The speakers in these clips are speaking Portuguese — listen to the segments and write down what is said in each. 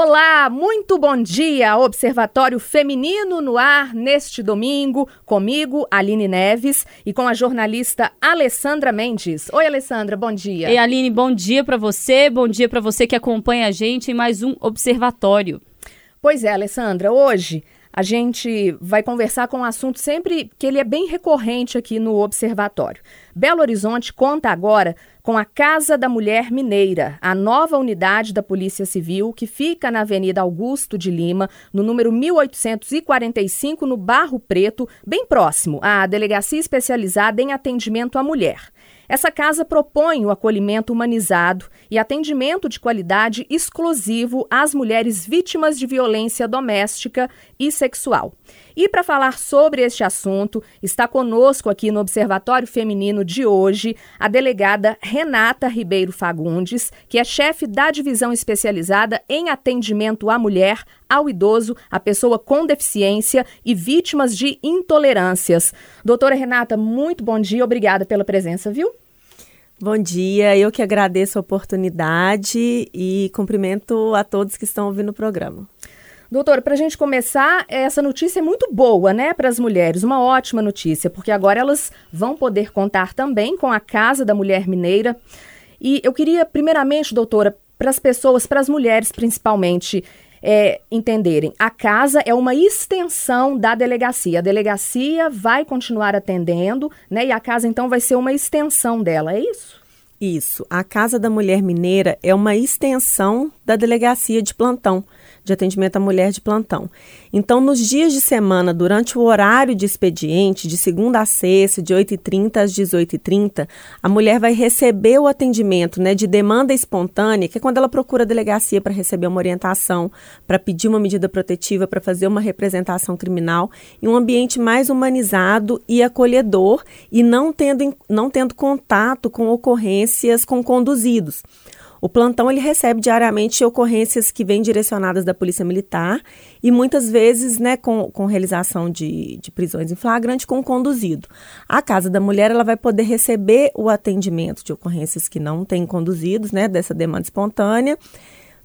Olá, muito bom dia! Observatório Feminino no ar neste domingo, comigo, Aline Neves, e com a jornalista Alessandra Mendes. Oi, Alessandra, bom dia. Ei, Aline, bom dia para você, bom dia para você que acompanha a gente em mais um Observatório. Pois é, Alessandra, hoje a gente vai conversar com um assunto sempre que ele é bem recorrente aqui no Observatório. Belo Horizonte conta agora com a Casa da Mulher Mineira, a nova unidade da Polícia Civil que fica na Avenida Augusto de Lima, no número 1845, no Barro Preto, bem próximo à Delegacia Especializada em Atendimento à Mulher. Essa casa propõe o acolhimento humanizado e atendimento de qualidade exclusivo às mulheres vítimas de violência doméstica e sexual. E para falar sobre este assunto, está conosco aqui no Observatório Feminino de hoje a delegada Renata Ribeiro Fagundes, que é chefe da divisão especializada em atendimento à mulher, ao idoso, à pessoa com deficiência e vítimas de intolerâncias. Doutora Renata, muito bom dia, obrigada pela presença, viu? Bom dia, eu que agradeço a oportunidade e cumprimento a todos que estão ouvindo o programa. Doutora, para a gente começar, essa notícia é muito boa, né, para as mulheres, uma ótima notícia, porque agora elas vão poder contar também com a Casa da Mulher Mineira. E eu queria, primeiramente, doutora, para as pessoas, para as mulheres principalmente, é, entenderem. A casa é uma extensão da delegacia. A delegacia vai continuar atendendo, né? E a casa, então, vai ser uma extensão dela, é isso? Isso. A Casa da Mulher Mineira é uma extensão da delegacia de plantão de atendimento à mulher de plantão. Então, nos dias de semana, durante o horário de expediente, de segunda a sexta, de 8h30 às 18h30, a mulher vai receber o atendimento né, de demanda espontânea, que é quando ela procura a delegacia para receber uma orientação, para pedir uma medida protetiva, para fazer uma representação criminal, em um ambiente mais humanizado e acolhedor e não tendo, não tendo contato com ocorrências com conduzidos. O plantão ele recebe diariamente ocorrências que vêm direcionadas da Polícia Militar e muitas vezes, né, com, com realização de, de prisões em flagrante com conduzido. A Casa da Mulher ela vai poder receber o atendimento de ocorrências que não têm conduzidos, né, dessa demanda espontânea,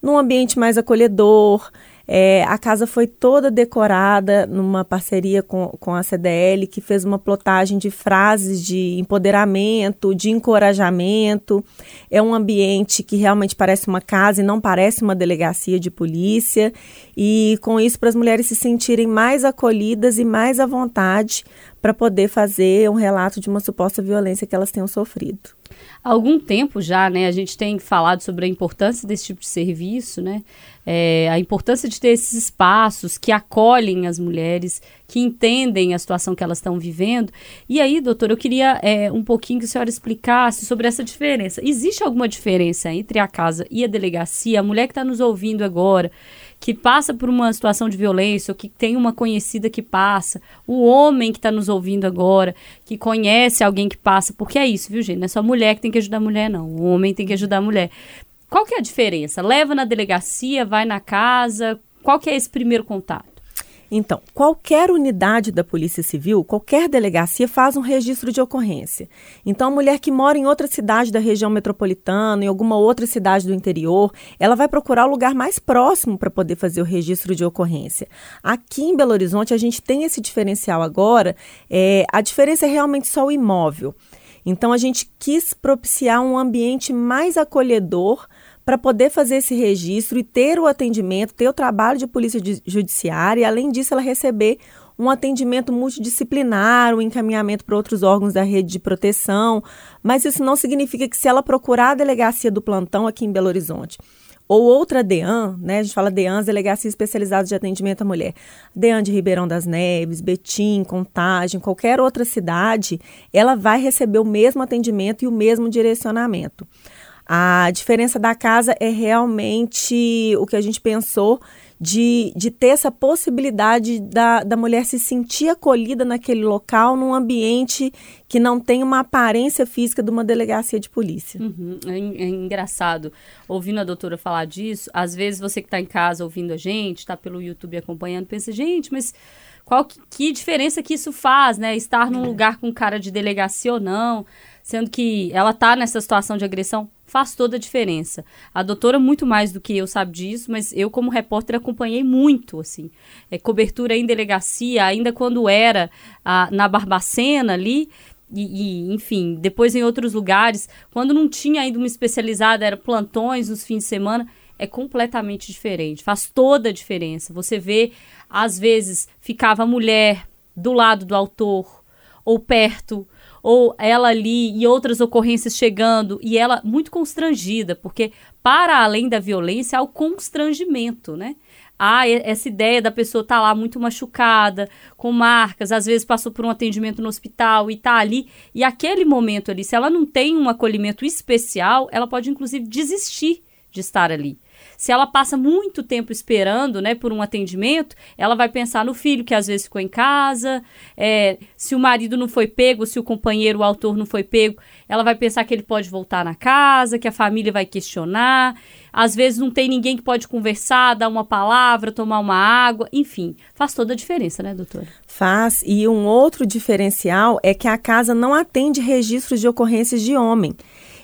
num ambiente mais acolhedor, é, a casa foi toda decorada numa parceria com, com a CDL, que fez uma plotagem de frases de empoderamento, de encorajamento. É um ambiente que realmente parece uma casa e não parece uma delegacia de polícia. E com isso, para as mulheres se sentirem mais acolhidas e mais à vontade para poder fazer um relato de uma suposta violência que elas tenham sofrido. Há algum tempo já, né, a gente tem falado sobre a importância desse tipo de serviço, né, é, a importância de ter esses espaços que acolhem as mulheres, que entendem a situação que elas estão vivendo. E aí, doutor, eu queria é, um pouquinho que a senhora explicasse sobre essa diferença. Existe alguma diferença entre a casa e a delegacia? A mulher que está nos ouvindo agora, que passa por uma situação de violência, ou que tem uma conhecida que passa, o homem que está nos ouvindo agora, que conhece alguém que passa, porque é isso, viu, gente? Não é só mulher que tem que ajudar a mulher, não. O homem tem que ajudar a mulher. Qual que é a diferença? Leva na delegacia, vai na casa? Qual que é esse primeiro contato? Então, qualquer unidade da Polícia Civil, qualquer delegacia faz um registro de ocorrência. Então, a mulher que mora em outra cidade da região metropolitana, em alguma outra cidade do interior, ela vai procurar o lugar mais próximo para poder fazer o registro de ocorrência. Aqui em Belo Horizonte, a gente tem esse diferencial agora. É, a diferença é realmente só o imóvel. Então, a gente quis propiciar um ambiente mais acolhedor para poder fazer esse registro e ter o atendimento, ter o trabalho de polícia judiciária e, além disso, ela receber um atendimento multidisciplinar, um encaminhamento para outros órgãos da rede de proteção. Mas isso não significa que, se ela procurar a delegacia do plantão aqui em Belo Horizonte, ou outra DEAN, né? A gente fala DEANs, Delegacia Especializada de Atendimento à Mulher. DEAN de Ribeirão das Neves, Betim, Contagem, qualquer outra cidade, ela vai receber o mesmo atendimento e o mesmo direcionamento. A diferença da casa é realmente o que a gente pensou de, de ter essa possibilidade da, da mulher se sentir acolhida naquele local, num ambiente que não tem uma aparência física de uma delegacia de polícia. Uhum. É, é, engraçado. Ouvindo a doutora falar disso, às vezes você que está em casa ouvindo a gente, está pelo YouTube acompanhando, pensa, gente, mas qual que, que, diferença que isso faz, né? Estar num é. lugar com cara de delegacia ou não sendo que ela está nessa situação de agressão, faz toda a diferença. A doutora, muito mais do que eu, sabe disso, mas eu, como repórter, acompanhei muito, assim. É, cobertura em delegacia, ainda quando era a, na Barbacena ali, e, e, enfim, depois em outros lugares, quando não tinha ainda uma especializada, era plantões nos fins de semana, é completamente diferente. Faz toda a diferença. Você vê, às vezes, ficava a mulher do lado do autor, ou perto, ou ela ali e outras ocorrências chegando e ela muito constrangida, porque para além da violência há o constrangimento, né? Há essa ideia da pessoa estar tá lá muito machucada, com marcas, às vezes passou por um atendimento no hospital e está ali. E aquele momento ali, se ela não tem um acolhimento especial, ela pode inclusive desistir de estar ali. Se ela passa muito tempo esperando, né, por um atendimento, ela vai pensar no filho que às vezes ficou em casa, é, se o marido não foi pego, se o companheiro, o autor não foi pego, ela vai pensar que ele pode voltar na casa, que a família vai questionar. Às vezes não tem ninguém que pode conversar, dar uma palavra, tomar uma água, enfim, faz toda a diferença, né, doutora? Faz. E um outro diferencial é que a casa não atende registros de ocorrências de homem.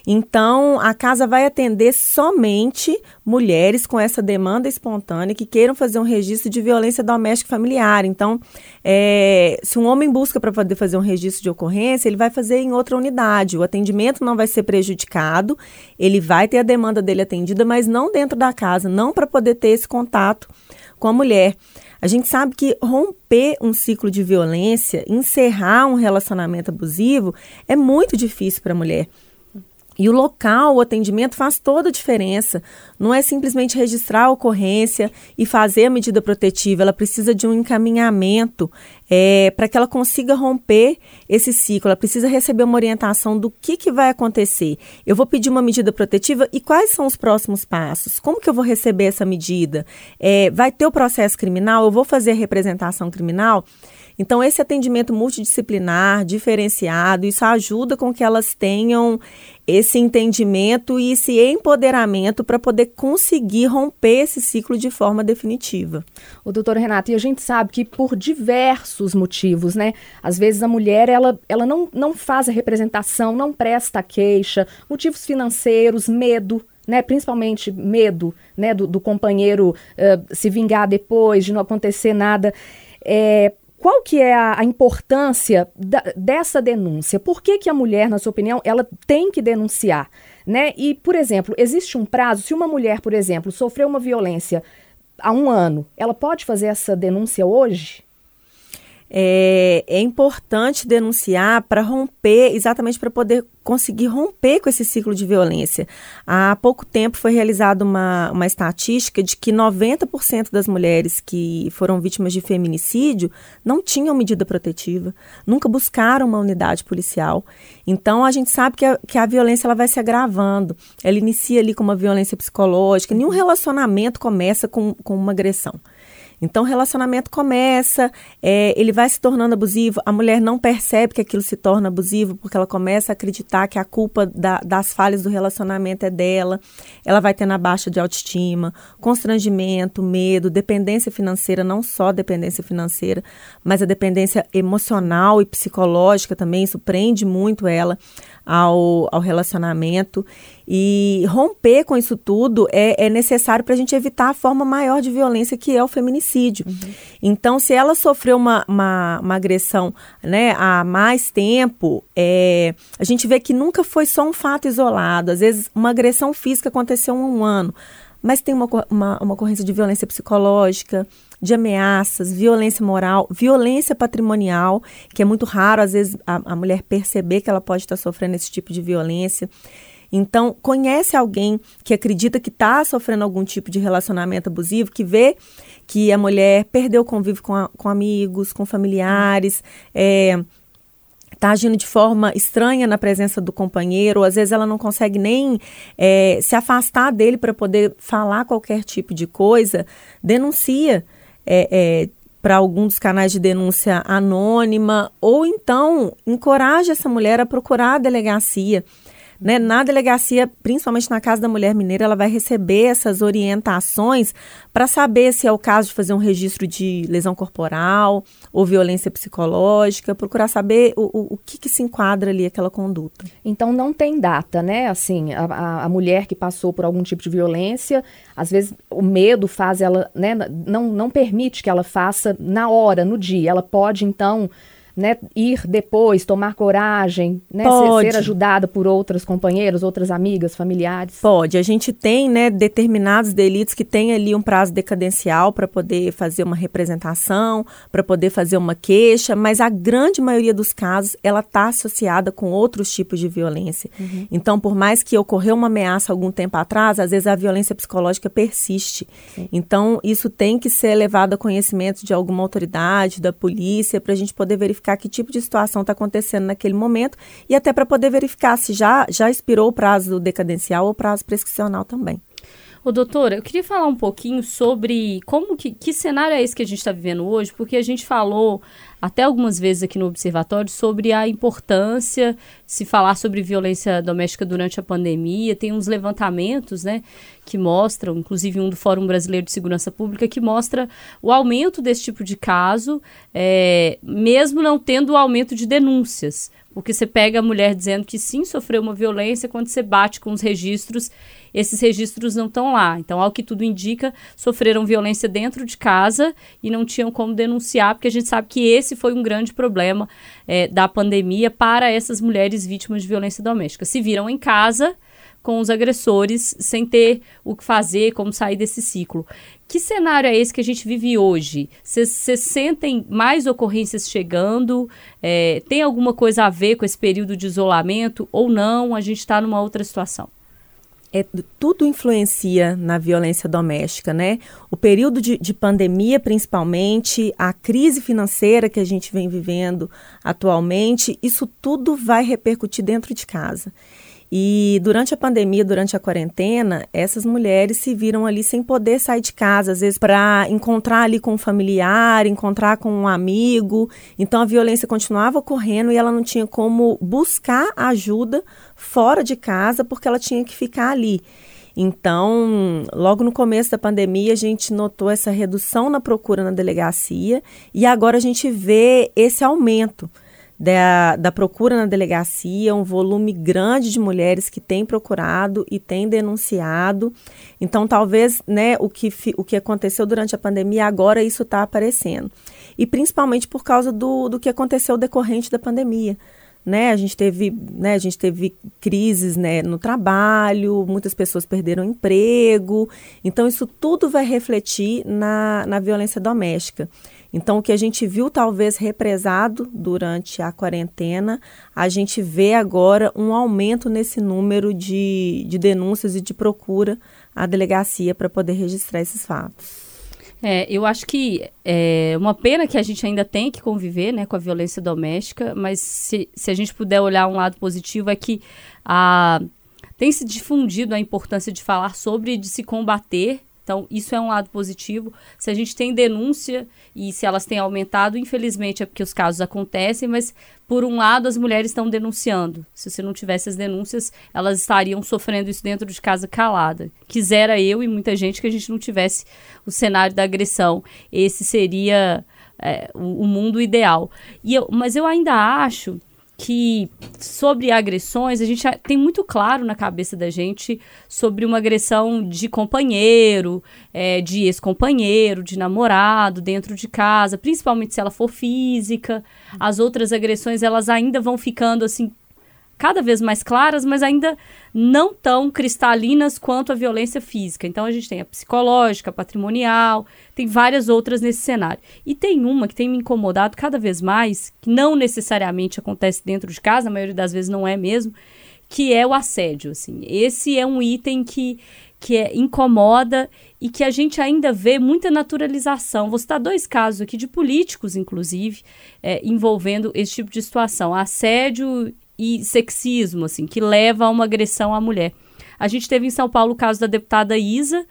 Então, a casa vai atender somente mulheres com essa demanda espontânea que queiram fazer um registro de violência doméstica familiar. Então, é, se um homem busca para poder fazer um registro de ocorrência, ele vai fazer em outra unidade. O atendimento não vai ser prejudicado, ele vai ter a demanda dele atendida, mas não dentro da casa, não para poder ter esse contato com a mulher. A gente sabe que romper um ciclo de violência, encerrar um relacionamento abusivo, é muito difícil para a mulher. E o local, o atendimento faz toda a diferença. Não é simplesmente registrar a ocorrência e fazer a medida protetiva. Ela precisa de um encaminhamento é, para que ela consiga romper esse ciclo. Ela precisa receber uma orientação do que, que vai acontecer. Eu vou pedir uma medida protetiva e quais são os próximos passos? Como que eu vou receber essa medida? É, vai ter o processo criminal? Eu vou fazer a representação criminal? Então, esse atendimento multidisciplinar, diferenciado, isso ajuda com que elas tenham esse entendimento e esse empoderamento para poder conseguir romper esse ciclo de forma definitiva. O doutor Renato, e a gente sabe que por diversos motivos, né? Às vezes a mulher, ela, ela não, não faz a representação, não presta queixa, motivos financeiros, medo, né, principalmente medo né, do, do companheiro uh, se vingar depois, de não acontecer nada. É, qual que é a, a importância da, dessa denúncia? Por que, que a mulher, na sua opinião, ela tem que denunciar? Né? E, por exemplo, existe um prazo, se uma mulher, por exemplo, sofreu uma violência há um ano, ela pode fazer essa denúncia hoje? É, é importante denunciar para romper, exatamente para poder conseguir romper com esse ciclo de violência. Há pouco tempo foi realizada uma, uma estatística de que 90% das mulheres que foram vítimas de feminicídio não tinham medida protetiva, nunca buscaram uma unidade policial. Então a gente sabe que a, que a violência ela vai se agravando. Ela inicia ali com uma violência psicológica, nenhum relacionamento começa com, com uma agressão. Então, o relacionamento começa, é, ele vai se tornando abusivo, a mulher não percebe que aquilo se torna abusivo, porque ela começa a acreditar que a culpa da, das falhas do relacionamento é dela, ela vai tendo a baixa de autoestima, constrangimento, medo, dependência financeira, não só dependência financeira, mas a dependência emocional e psicológica também, isso prende muito ela ao, ao relacionamento. E romper com isso tudo é, é necessário para a gente evitar a forma maior de violência que é o feminicídio. Uhum. Então, se ela sofreu uma, uma, uma, agressão né, há mais tempo, é, a gente vê que nunca foi só um fato isolado. Às vezes, uma agressão física aconteceu há um ano, mas tem uma, uma, uma ocorrência de violência psicológica, de ameaças, violência moral, violência patrimonial, que é muito raro, às vezes, a, a mulher perceber que ela pode estar sofrendo esse tipo de violência. Então, conhece alguém que acredita que está sofrendo algum tipo de relacionamento abusivo, que vê que a mulher perdeu o convívio com, a, com amigos, com familiares, é, está agindo de forma estranha na presença do companheiro, ou às vezes ela não consegue nem é, se afastar dele para poder falar qualquer tipo de coisa, denuncia. É, é, para algum dos canais de denúncia anônima, ou então encoraja essa mulher a procurar a delegacia. Né? Na delegacia, principalmente na Casa da Mulher Mineira, ela vai receber essas orientações para saber se é o caso de fazer um registro de lesão corporal ou violência psicológica, procurar saber o, o, o que, que, se enquadra ali aquela conduta. Então não tem data, né? Assim, a, a, mulher que passou por algum tipo de violência, às vezes o medo faz ela, né? Não, não permite que ela faça na hora, no dia. Ela pode, então né, ir depois, tomar coragem, né, ser, ser, ajudada por outras companheiras, outras amigas, familiares? Pode. A gente tem né, determinados delitos que têm ali um prazo decadencial para poder fazer uma representação, para poder fazer uma queixa, mas a grande maioria dos casos ela está associada com outros tipos de violência. Uhum. Então, por mais que ocorreu uma ameaça algum tempo atrás, às vezes a violência psicológica persiste. Sim. Então, isso tem que ser levado a conhecimento de alguma autoridade, da polícia, para a gente poder verificar que tipo de situação está acontecendo naquele momento e até para poder verificar se já, já expirou o prazo decadencial ou o prazo prescricional também. Ô, doutora, eu queria falar um pouquinho sobre como que, que cenário é esse que a gente está vivendo hoje, porque a gente falou até algumas vezes aqui no Observatório sobre a importância se falar sobre violência doméstica durante a pandemia. Tem uns levantamentos, né, que mostram, inclusive um do Fórum Brasileiro de Segurança Pública, que mostra o aumento desse tipo de caso, é, mesmo não tendo o aumento de denúncias. Porque você pega a mulher dizendo que sim, sofreu uma violência, quando você bate com os registros, esses registros não estão lá. Então, ao que tudo indica, sofreram violência dentro de casa e não tinham como denunciar, porque a gente sabe que esse foi um grande problema é, da pandemia para essas mulheres vítimas de violência doméstica. Se viram em casa com os agressores sem ter o que fazer, como sair desse ciclo. Que cenário é esse que a gente vive hoje? Vocês sentem mais ocorrências chegando? É, tem alguma coisa a ver com esse período de isolamento ou não? A gente está numa outra situação? É, tudo influencia na violência doméstica, né? O período de, de, pandemia, principalmente, a crise financeira que a gente vem vivendo atualmente, isso tudo vai repercutir dentro de casa. E durante a pandemia, durante a quarentena, essas mulheres se viram ali sem poder sair de casa, às vezes para encontrar ali com um familiar, encontrar com um amigo. Então a violência continuava ocorrendo e ela não tinha como buscar ajuda fora de casa porque ela tinha que ficar ali. Então, logo no começo da pandemia, a gente notou essa redução na procura na delegacia e agora a gente vê esse aumento da, da procura na delegacia, um volume grande de mulheres que têm procurado e têm denunciado. Então, talvez né, o, que, o que aconteceu durante a pandemia, agora isso está aparecendo. E principalmente por causa do, do que aconteceu decorrente da pandemia. Né, a gente teve, né, a gente teve crises né, no trabalho, muitas pessoas perderam emprego, então isso tudo vai refletir na, na violência doméstica. Então, o que a gente viu talvez represado durante a quarentena, a gente vê agora um aumento nesse número de, de denúncias e de procura à delegacia para poder registrar esses fatos. É, eu acho que é uma pena que a gente ainda tem que conviver né, com a violência doméstica, mas se, se a gente puder olhar um lado positivo é que a, tem se difundido a importância de falar sobre e de se combater então, isso é um lado positivo. Se a gente tem denúncia e se elas têm aumentado, infelizmente é porque os casos acontecem, mas por um lado as mulheres estão denunciando. Se você não tivesse as denúncias, elas estariam sofrendo isso dentro de casa calada. Quisera eu e muita gente que a gente não tivesse o cenário da agressão. Esse seria é, o, o, mundo ideal. E eu, mas eu ainda acho que sobre agressões, a gente tem muito claro na cabeça da gente sobre uma agressão de companheiro, é, de ex-companheiro, de namorado, dentro de casa, principalmente se ela for física. As outras agressões, elas ainda vão ficando assim cada vez mais claras, mas ainda não tão cristalinas quanto a violência física. Então a gente tem a psicológica, a patrimonial, tem várias outras nesse cenário. E tem uma que tem me incomodado cada vez mais, que não necessariamente acontece dentro de casa, a maioria das vezes não é mesmo, que é o assédio, assim. Esse é um item que que é, incomoda e que a gente ainda vê muita naturalização. Vou citar dois casos aqui de políticos, inclusive, é, envolvendo esse tipo de situação: assédio e sexismo, assim, que leva a uma agressão à mulher. A gente teve em São Paulo o caso da deputada Isa,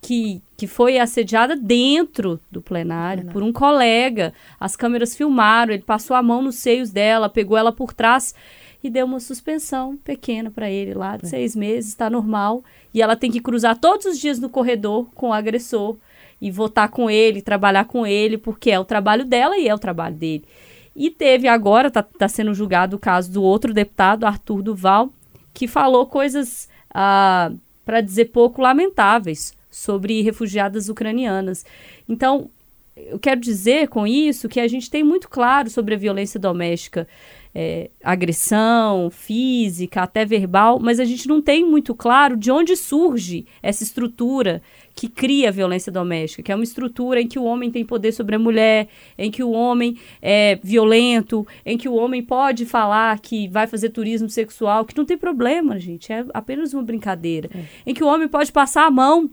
que, que foi assediada dentro do plenário por um colega. As câmeras filmaram, ele passou a mão nos seios dela, pegou ela por trás. e deu uma suspensão pequena para ele lá, de é. seis meses, está normal. E ela tem que cruzar todos os dias no corredor com o agressor e votar com ele, trabalhar com ele, porque é o trabalho dela e é o trabalho dele. E teve agora, está tá sendo julgado o caso do outro deputado, Arthur Duval, que falou coisas, ah, para dizer pouco, lamentáveis sobre refugiadas ucranianas. Então, eu quero dizer com isso que a gente tem muito claro sobre a violência doméstica é, agressão física, até verbal, mas a gente não tem muito claro de onde surge essa estrutura que cria a violência doméstica, que é uma estrutura em que o homem tem poder sobre a mulher, em que o homem é violento, em que o homem pode falar que vai fazer turismo sexual, que não tem problema, gente, é apenas uma brincadeira. É. Em que o homem pode passar a mão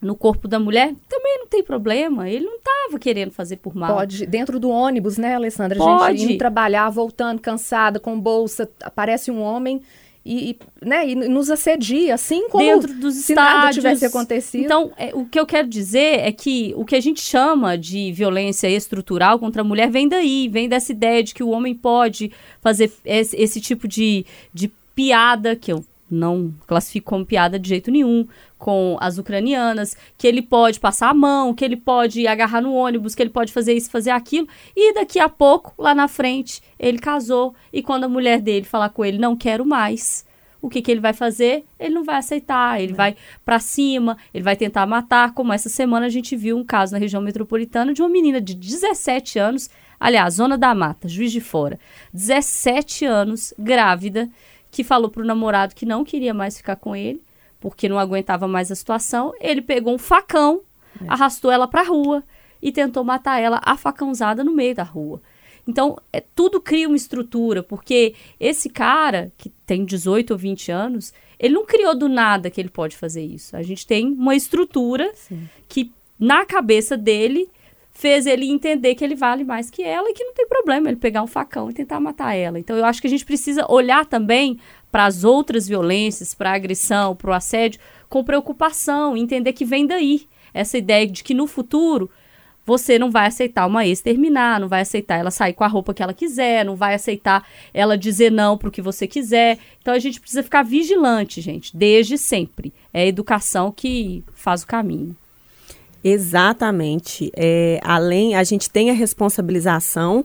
no corpo da mulher, também não tem problema. Ele não estava querendo fazer por mal. Pode, dentro do ônibus, né, Alessandra? Pode. A gente indo trabalhar, voltando, cansada, com bolsa, aparece um homem e, e, né, e nos assedia, assim como dentro dos se estádios. nada tivesse acontecido. Então, é, o que eu quero dizer é que o que a gente chama de violência estrutural contra a mulher vem daí, vem dessa ideia de que o homem pode fazer esse, esse tipo de, de piada, que eu não classifico como piada de jeito nenhum, com as ucranianas, que ele pode passar a mão, que ele pode agarrar no ônibus, que ele pode fazer isso, fazer aquilo, e daqui a pouco, lá na frente, ele casou, e quando a mulher dele falar com ele, não quero mais, o que, que ele vai fazer? Ele não vai aceitar, ele é. vai para cima, ele vai tentar matar, como essa semana a gente viu um caso na região metropolitana de uma menina de 17 anos, aliás, Zona da Mata, Juiz de Fora, 17 anos, grávida, que falou pro namorado que não queria mais ficar com ele, porque não aguentava mais a situação. Ele pegou um facão, é. arrastou ela pra rua e tentou matar ela a facãozada no meio da rua. Então, é, tudo cria uma estrutura, porque esse cara, que tem 18 ou 20 anos, ele não criou do nada que ele pode fazer isso. A gente tem uma estrutura Sim. que, na cabeça dele, fez ele entender que ele vale mais que ela e que não tem problema ele pegar um facão e tentar matar ela. Então eu acho que a gente precisa olhar também para as outras violências, para a agressão, para o assédio, com preocupação, entender que vem daí essa ideia de que no futuro você não vai aceitar uma ex terminar, não vai aceitar ela sair com a roupa que ela quiser, não vai aceitar ela dizer não para o que você quiser. Então a gente precisa ficar vigilante, gente, desde sempre. É a educação que faz o caminho. Exatamente. É, além, a gente tem a responsabilização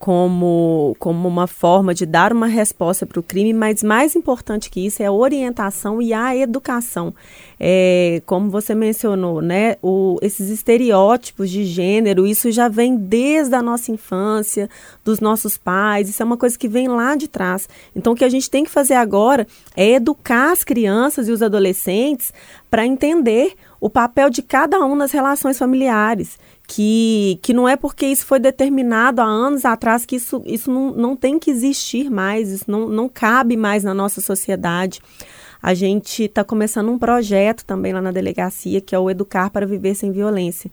como, como uma forma de dar uma resposta para o crime, mas mais importante que isso é a orientação e a educação. É, como você mencionou, né, o, esses estereótipos de gênero, isso já vem desde a nossa infância, dos nossos pais, isso é uma coisa que vem lá de trás. Então, o que a gente tem que fazer agora é educar as crianças e os adolescentes para entender o papel de cada um nas relações familiares que, que não é porque isso foi determinado há anos atrás que isso, isso não, não tem que existir mais, isso não, não cabe mais na nossa sociedade. A gente está começando um projeto também lá na delegacia, que é o Educar para Viver Sem Violência,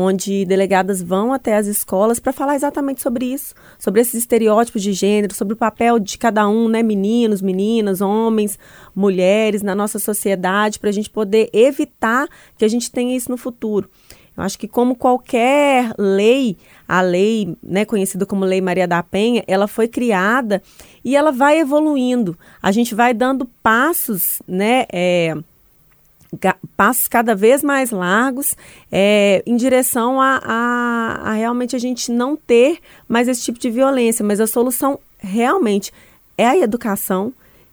onde delegadas vão até as escolas para falar exatamente sobre isso, sobre esses estereótipos de gênero, sobre o papel de cada um, né, meninos, meninas, homens, mulheres na nossa sociedade, para a gente poder evitar que a gente tenha isso no futuro. Eu acho que como qualquer lei, a lei, né, conhecida como Lei Maria da Penha, ela foi criada e ela vai evoluindo. A gente vai dando passos, né, é, passos cada vez mais largos é, em direção a, a, a realmente a gente não ter mais esse tipo de violência. Mas a solução realmente é a educação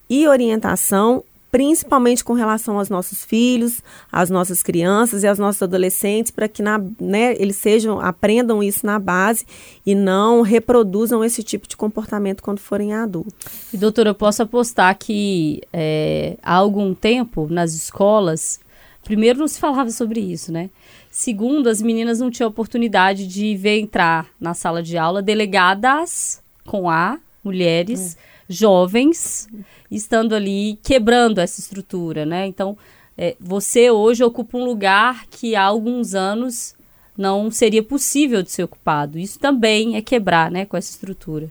e orientação principalmente com relação aos nossos filhos, às nossas crianças e aos nossos adolescentes, para que na, né, eles sejam, aprendam isso na base e não reproduzam esse tipo de comportamento quando forem adultos. E, doutora, eu posso apostar que é, há algum tempo nas escolas, primeiro não se falava sobre isso, né? Segundo, as meninas não tinham oportunidade de ver entrar na sala de aula delegadas com A, mulheres. É jovens estando ali quebrando essa estrutura, né? Então, é, você hoje ocupa um lugar que há alguns anos não seria possível de ser ocupado. Isso também é quebrar, né, com essa estrutura.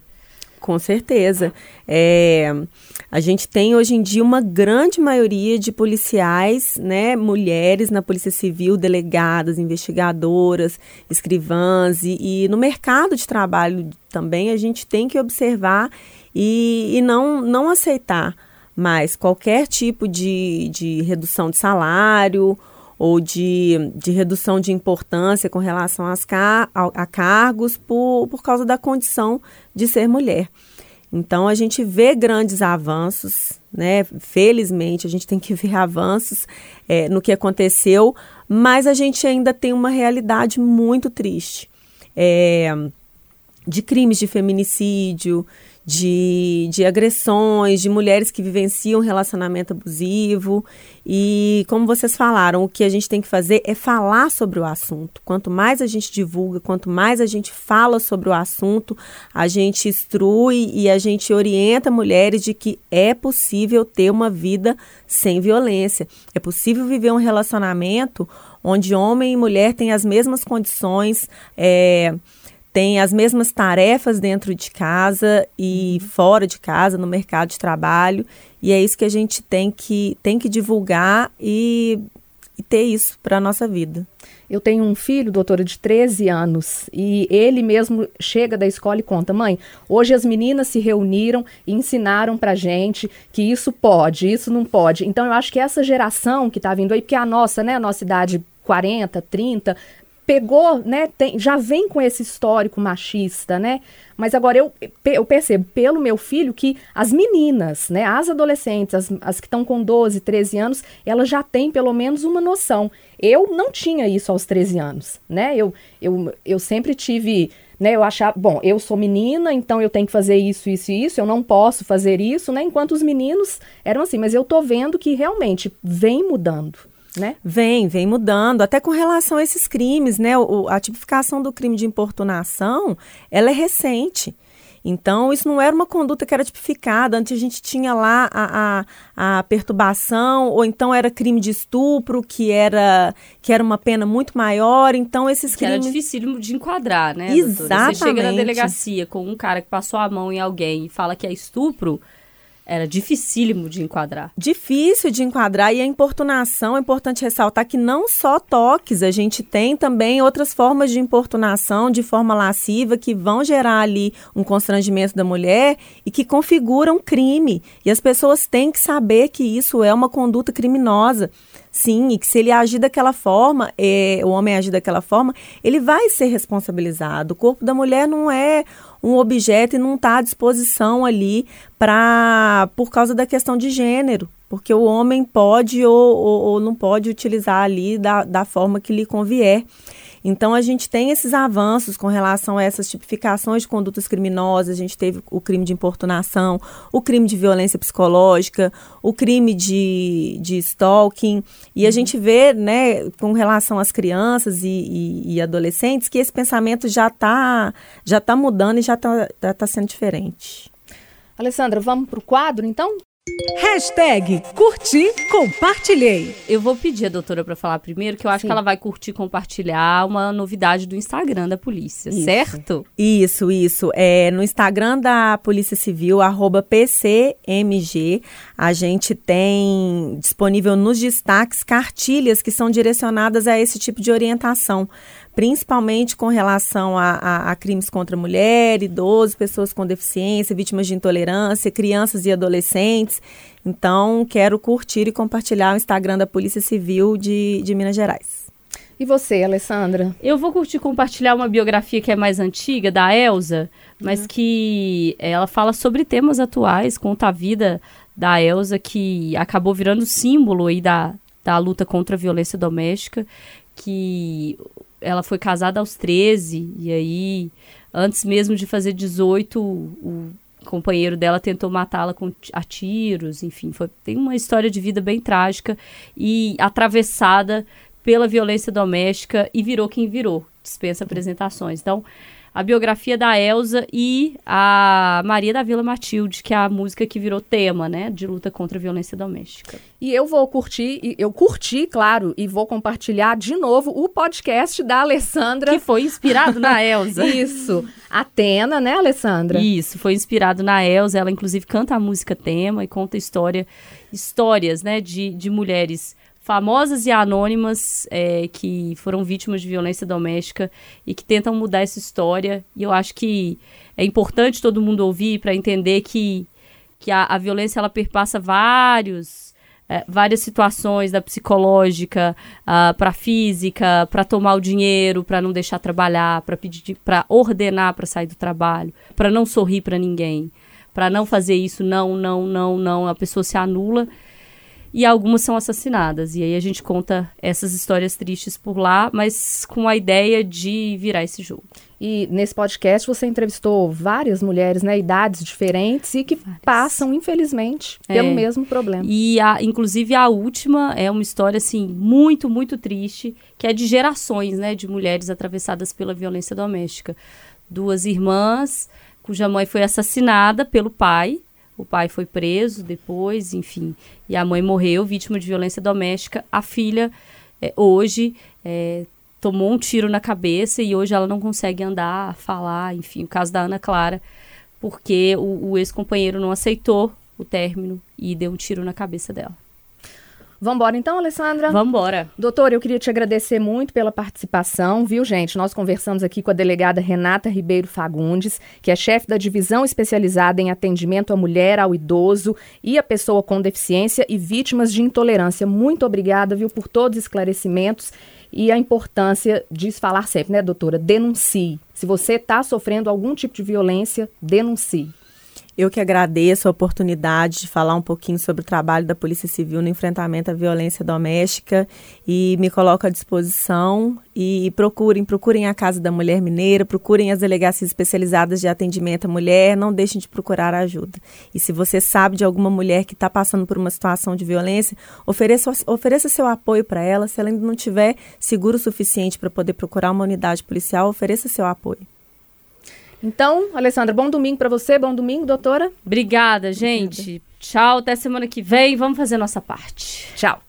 Com certeza. É, a gente tem hoje em dia uma grande maioria de policiais, né, mulheres na Polícia Civil, delegadas, investigadoras, escrivãs, e, e no mercado de trabalho também a gente tem que observar e, e não, não aceitar mais qualquer tipo de, de redução de salário ou de, de redução de importância com relação às car a, a cargos por, por causa da condição de ser mulher. Então a gente vê grandes avanços, né? Felizmente a gente tem que ver avanços é, no que aconteceu, mas a gente ainda tem uma realidade muito triste é, de crimes de feminicídio, de, de agressões, de mulheres que vivenciam relacionamento abusivo. E, como vocês falaram, o que a gente tem que fazer é falar sobre o assunto. Quanto mais a gente divulga, quanto mais a gente fala sobre o assunto, a gente instrui e a gente orienta mulheres de que é possível ter uma vida sem violência. É possível viver um relacionamento onde homem e mulher têm as mesmas condições. É, tem as mesmas tarefas dentro de casa e uhum. fora de casa, no mercado de trabalho. E é isso que a gente tem que, tem que divulgar e, e ter isso para a nossa vida. Eu tenho um filho, doutora, de 13 anos, e ele mesmo chega da escola e conta: mãe, hoje as meninas se reuniram e ensinaram pra gente que isso pode, isso não pode. Então eu acho que essa geração que está vindo aí, porque a nossa, né, a nossa idade 40, 30, pegou, né, tem, já vem com esse histórico machista, né? Mas agora eu, eu percebo pelo meu filho que as meninas, né, as adolescentes, as, as que estão com 12, 13 anos, elas já têm pelo menos uma noção. Eu não tinha isso aos 13 anos, né? Eu, eu, eu sempre tive, né, eu achava, bom, eu sou menina, então eu tenho que fazer isso, isso e isso, eu não posso fazer isso, né? Enquanto os meninos eram assim, mas eu tô vendo que realmente vem mudando né? Vem, vem mudando, até com relação a esses crimes, né? O, a tipificação do crime de importunação, ela é recente. Então, isso não era uma conduta que era tipificada. Antes a gente tinha lá a, a, a, perturbação, ou então era crime de estupro, que era, que era uma pena muito maior. Então, esses que crimes. era difícil de enquadrar, né? Exatamente. Doutora? Você chega na delegacia com um cara que passou a mão em alguém e fala que é estupro era dificílimo de enquadrar. Difícil de enquadrar e a importunação, é importante ressaltar que não só toques, a gente tem também outras formas de importunação de forma lasciva que vão gerar ali um constrangimento da mulher e que configuram crime. E as pessoas têm que saber que isso é uma conduta criminosa. Sim, e que se ele agir daquela forma, é, o homem agir daquela forma, ele vai ser responsabilizado. O corpo da mulher não é um objeto e não está à disposição ali para por causa da questão de gênero, porque o homem pode ou, ou, ou não pode utilizar ali da, da forma que lhe convier. Então, a gente tem esses avanços com relação a essas tipificações de condutas criminosas. A gente teve o crime de importunação, o crime de violência psicológica, o crime de, de stalking. E a uhum. gente vê, né, com relação às crianças e, e, e adolescentes, que esse pensamento já está já tá mudando e já está tá sendo diferente. Alessandra, vamos para o quadro, então? Hashtag curti, compartilhei. Eu vou pedir a doutora para falar primeiro, que eu acho Sim. que ela vai curtir compartilhar uma novidade do Instagram da polícia, isso. certo? Isso, isso. É, no Instagram da Polícia Civil, arroba PCMG, a gente tem disponível nos destaques cartilhas que são direcionadas a esse tipo de orientação principalmente com relação a, a, a, crimes contra mulher, idosos, pessoas com deficiência, vítimas de intolerância, crianças e adolescentes. Então, quero curtir e compartilhar o Instagram da Polícia Civil de, de Minas Gerais. E você, Alessandra? Eu vou curtir compartilhar uma biografia que é mais antiga, da Elsa, mas uhum. que ela fala sobre temas atuais, conta a vida da Elsa, que acabou virando símbolo aí da, da luta contra a violência doméstica, que ela foi casada aos 13, e aí, antes mesmo de fazer 18, o, companheiro dela tentou matá-la com a tiros, enfim, foi, tem uma história de vida bem trágica e atravessada pela violência doméstica e virou quem virou, dispensa apresentações. Então, a biografia da Elsa e a Maria da Vila Matilde, que é a música que virou tema, né, de luta contra a violência doméstica. E eu vou curtir, eu curti, claro, e vou compartilhar de novo o podcast da Alessandra. Que foi inspirado na Elsa. Isso. Atena, né, Alessandra? Isso, foi inspirado na Elsa. Ela, inclusive, canta a música tema e conta história, histórias, né, de, de mulheres famosas e anônimas é, que foram vítimas de violência doméstica e que tentam mudar essa história. E eu acho que é importante todo mundo ouvir para entender que, que a, a, violência ela perpassa vários, é, várias situações da psicológica uh, para física, para tomar o dinheiro, para não deixar trabalhar, para pedir, para ordenar para sair do trabalho, para não sorrir para ninguém, para não fazer isso, não, não, não, não, a pessoa se anula e algumas são assassinadas. E aí a gente conta essas histórias tristes por lá, mas com a ideia de virar esse jogo. E nesse podcast você entrevistou várias mulheres, né, idades diferentes e que várias. passam, infelizmente, pelo é. mesmo problema. E a, inclusive a última é uma história assim muito, muito triste, que é de gerações, né, de mulheres atravessadas pela violência doméstica. Duas irmãs cuja mãe foi assassinada pelo pai, o pai foi preso depois, enfim, e a mãe morreu vítima de violência doméstica. A filha, é, hoje, é, tomou um tiro na cabeça e hoje ela não consegue andar, falar, enfim, o caso da Ana Clara, porque o, o ex-companheiro não aceitou o término e deu um tiro na cabeça dela. Vamos embora então, Alessandra? Vamos embora. Doutor, eu queria te agradecer muito pela participação, viu, gente? Nós conversamos aqui com a delegada Renata Ribeiro Fagundes, que é chefe da divisão especializada em atendimento à mulher, ao idoso e à pessoa com deficiência e vítimas de intolerância. Muito obrigada, viu, por todos os esclarecimentos e a importância de falar sempre, né, doutora? Denuncie. Se você está sofrendo algum tipo de violência, denuncie. Eu que agradeço a oportunidade de falar um pouquinho sobre o trabalho da Polícia Civil no enfrentamento à violência doméstica e me coloco à disposição e procurem, procurem a Casa da Mulher Mineira, procurem as delegacias especializadas de atendimento à mulher, não deixem de procurar ajuda. E se você sabe de alguma mulher que está passando por uma situação de violência, ofereça, ofereça seu apoio para ela. Se ela ainda não tiver seguro suficiente para poder procurar uma unidade policial, ofereça seu apoio. Então, Alessandra, bom domingo para você, bom domingo, doutora. Obrigada, gente. Obrigada. Tchau, até semana que vem. Vamos fazer nossa parte. Tchau.